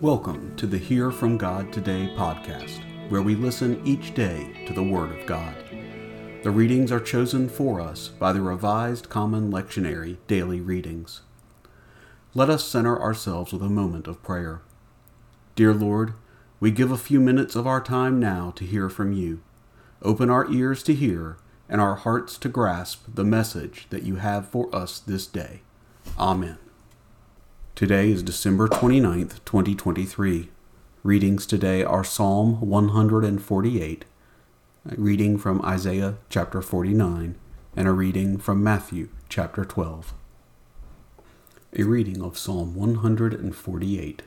Welcome to the Hear from God Today podcast, where we listen each day to the Word of God. The readings are chosen for us by the Revised Common Lectionary Daily Readings. Let us center ourselves with a moment of prayer. Dear Lord, we give a few minutes of our time now to hear from you. Open our ears to hear and our hearts to grasp the message that you have for us this day. Amen. Today is December 29th, 2023. Readings today are Psalm 148, a reading from Isaiah chapter 49, and a reading from Matthew chapter 12. A reading of Psalm 148.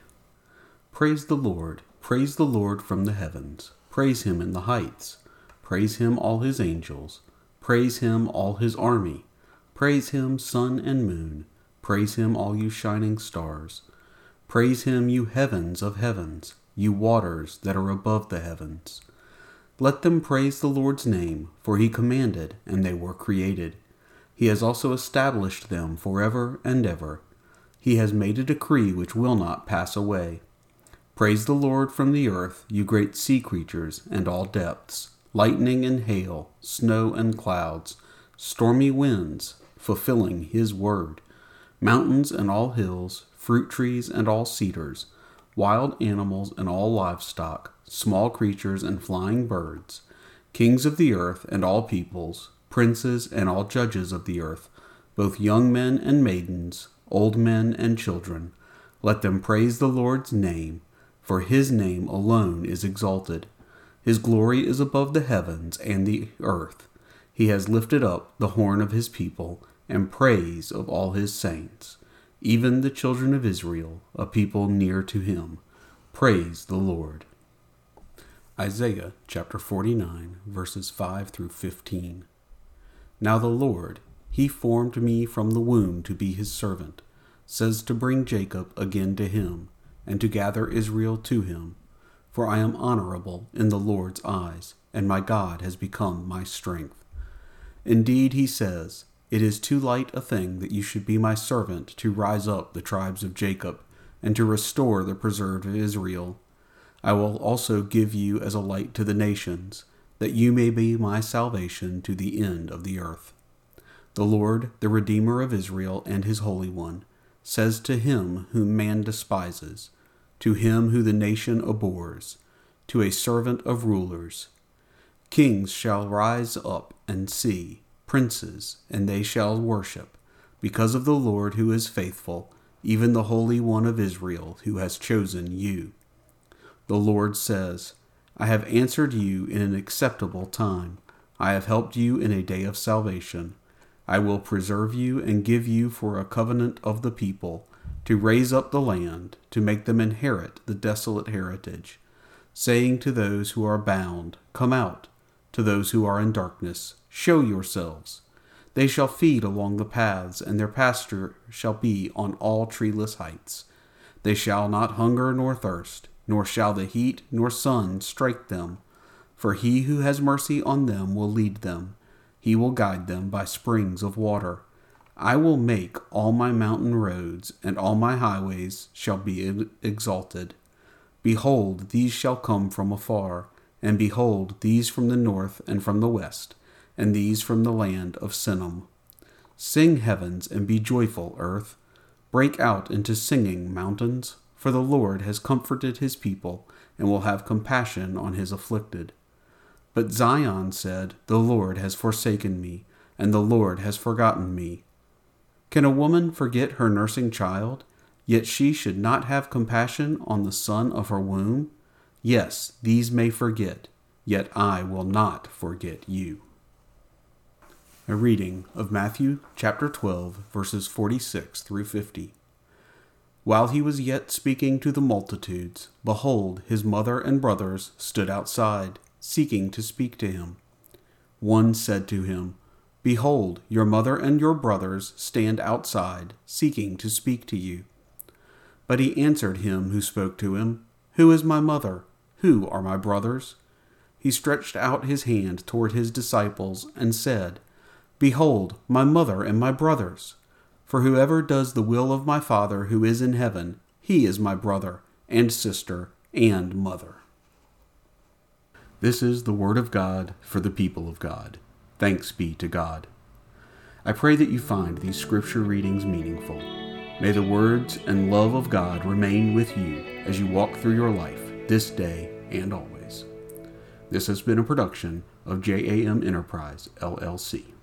Praise the Lord, praise the Lord from the heavens, praise him in the heights, praise him all his angels, praise him all his army, praise him sun and moon Praise him, all you shining stars. Praise him, you heavens of heavens, you waters that are above the heavens. Let them praise the Lord's name, for he commanded, and they were created. He has also established them forever and ever. He has made a decree which will not pass away. Praise the Lord from the earth, you great sea creatures and all depths, lightning and hail, snow and clouds, stormy winds, fulfilling his word mountains and all hills, fruit trees and all cedars, wild animals and all livestock, small creatures and flying birds, kings of the earth and all peoples, princes and all judges of the earth, both young men and maidens, old men and children. Let them praise the Lord's name, for his name alone is exalted. His glory is above the heavens and the earth. He has lifted up the horn of his people and praise of all his saints, even the children of Israel, a people near to him. Praise the Lord. Isaiah chapter 49, verses 5 through 15. Now the Lord, he formed me from the womb to be his servant, says to bring Jacob again to him, and to gather Israel to him. For I am honorable in the Lord's eyes, and my God has become my strength. Indeed, he says, it is too light a thing that you should be my servant to rise up the tribes of Jacob, and to restore the preserved of Israel. I will also give you as a light to the nations, that you may be my salvation to the end of the earth. The Lord, the Redeemer of Israel and his Holy One, says to him whom man despises, to him who the nation abhors, to a servant of rulers Kings shall rise up and see princes, and they shall worship, because of the Lord who is faithful, even the Holy One of Israel, who has chosen you. The Lord says, I have answered you in an acceptable time. I have helped you in a day of salvation. I will preserve you and give you for a covenant of the people, to raise up the land, to make them inherit the desolate heritage, saying to those who are bound, Come out, to those who are in darkness, Show yourselves. They shall feed along the paths, and their pasture shall be on all treeless heights. They shall not hunger nor thirst, nor shall the heat nor sun strike them. For he who has mercy on them will lead them. He will guide them by springs of water. I will make all my mountain roads, and all my highways shall be exalted. Behold, these shall come from afar, and behold, these from the north and from the west and these from the land of Sinim. Sing, heavens, and be joyful, earth. Break out into singing, mountains, for the Lord has comforted his people, and will have compassion on his afflicted. But Zion said, The Lord has forsaken me, and the Lord has forgotten me. Can a woman forget her nursing child, yet she should not have compassion on the son of her womb? Yes, these may forget, yet I will not forget you. A reading of Matthew chapter 12, verses 46 through 50. While he was yet speaking to the multitudes, behold, his mother and brothers stood outside, seeking to speak to him. One said to him, Behold, your mother and your brothers stand outside, seeking to speak to you. But he answered him who spoke to him, Who is my mother? Who are my brothers? He stretched out his hand toward his disciples and said, Behold, my mother and my brothers. For whoever does the will of my Father who is in heaven, he is my brother, and sister and mother. This is the Word of God for the people of God. Thanks be to God. I pray that you find these scripture readings meaningful. May the words and love of God remain with you as you walk through your life this day and always. This has been a production of JAM Enterprise, LLC.